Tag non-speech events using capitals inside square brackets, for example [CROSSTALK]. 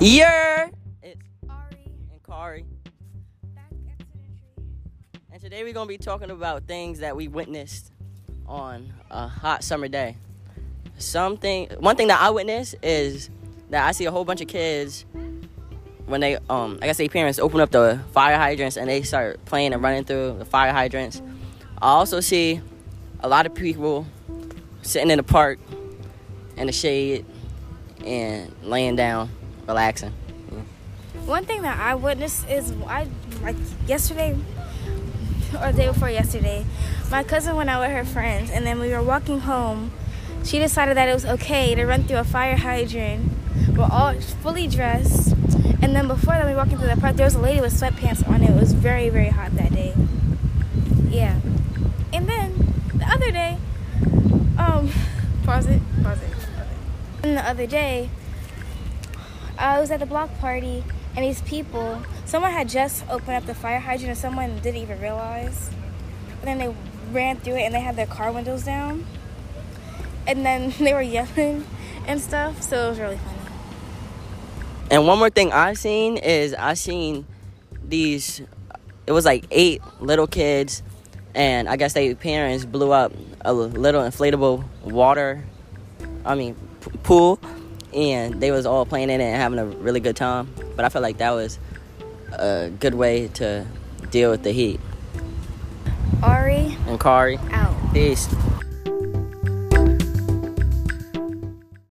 Yeah, it's Ari, and Kari, back at Synergy. and today we're gonna be talking about things that we witnessed on a hot summer day. Something, one thing that I witnessed is that I see a whole bunch of kids when they, um, I guess their parents open up the fire hydrants and they start playing and running through the fire hydrants. I also see a lot of people sitting in the park in the shade and laying down, relaxing. One thing that I witnessed is I like yesterday or day before yesterday, my cousin went out with her friends, and then we were walking home. She decided that it was okay to run through a fire hydrant. We're all fully dressed, and then before that, we walking through the park. There was a lady with sweatpants on. It was very, very hot that day. Yeah, and then the other day, um, pause it, pause it. Pause it. And the other day, I was at the block party, and these people, someone had just opened up the fire hydrant, and someone didn't even realize. And then they ran through it, and they had their car windows down. And then [LAUGHS] they were yelling and stuff, so it was really funny. And one more thing I've seen is I've seen these. It was like eight little kids, and I guess their parents blew up a little inflatable water. I mean, p- pool, and they was all playing in it and having a really good time. But I felt like that was a good way to deal with the heat. Ari, And Kari, out. peace.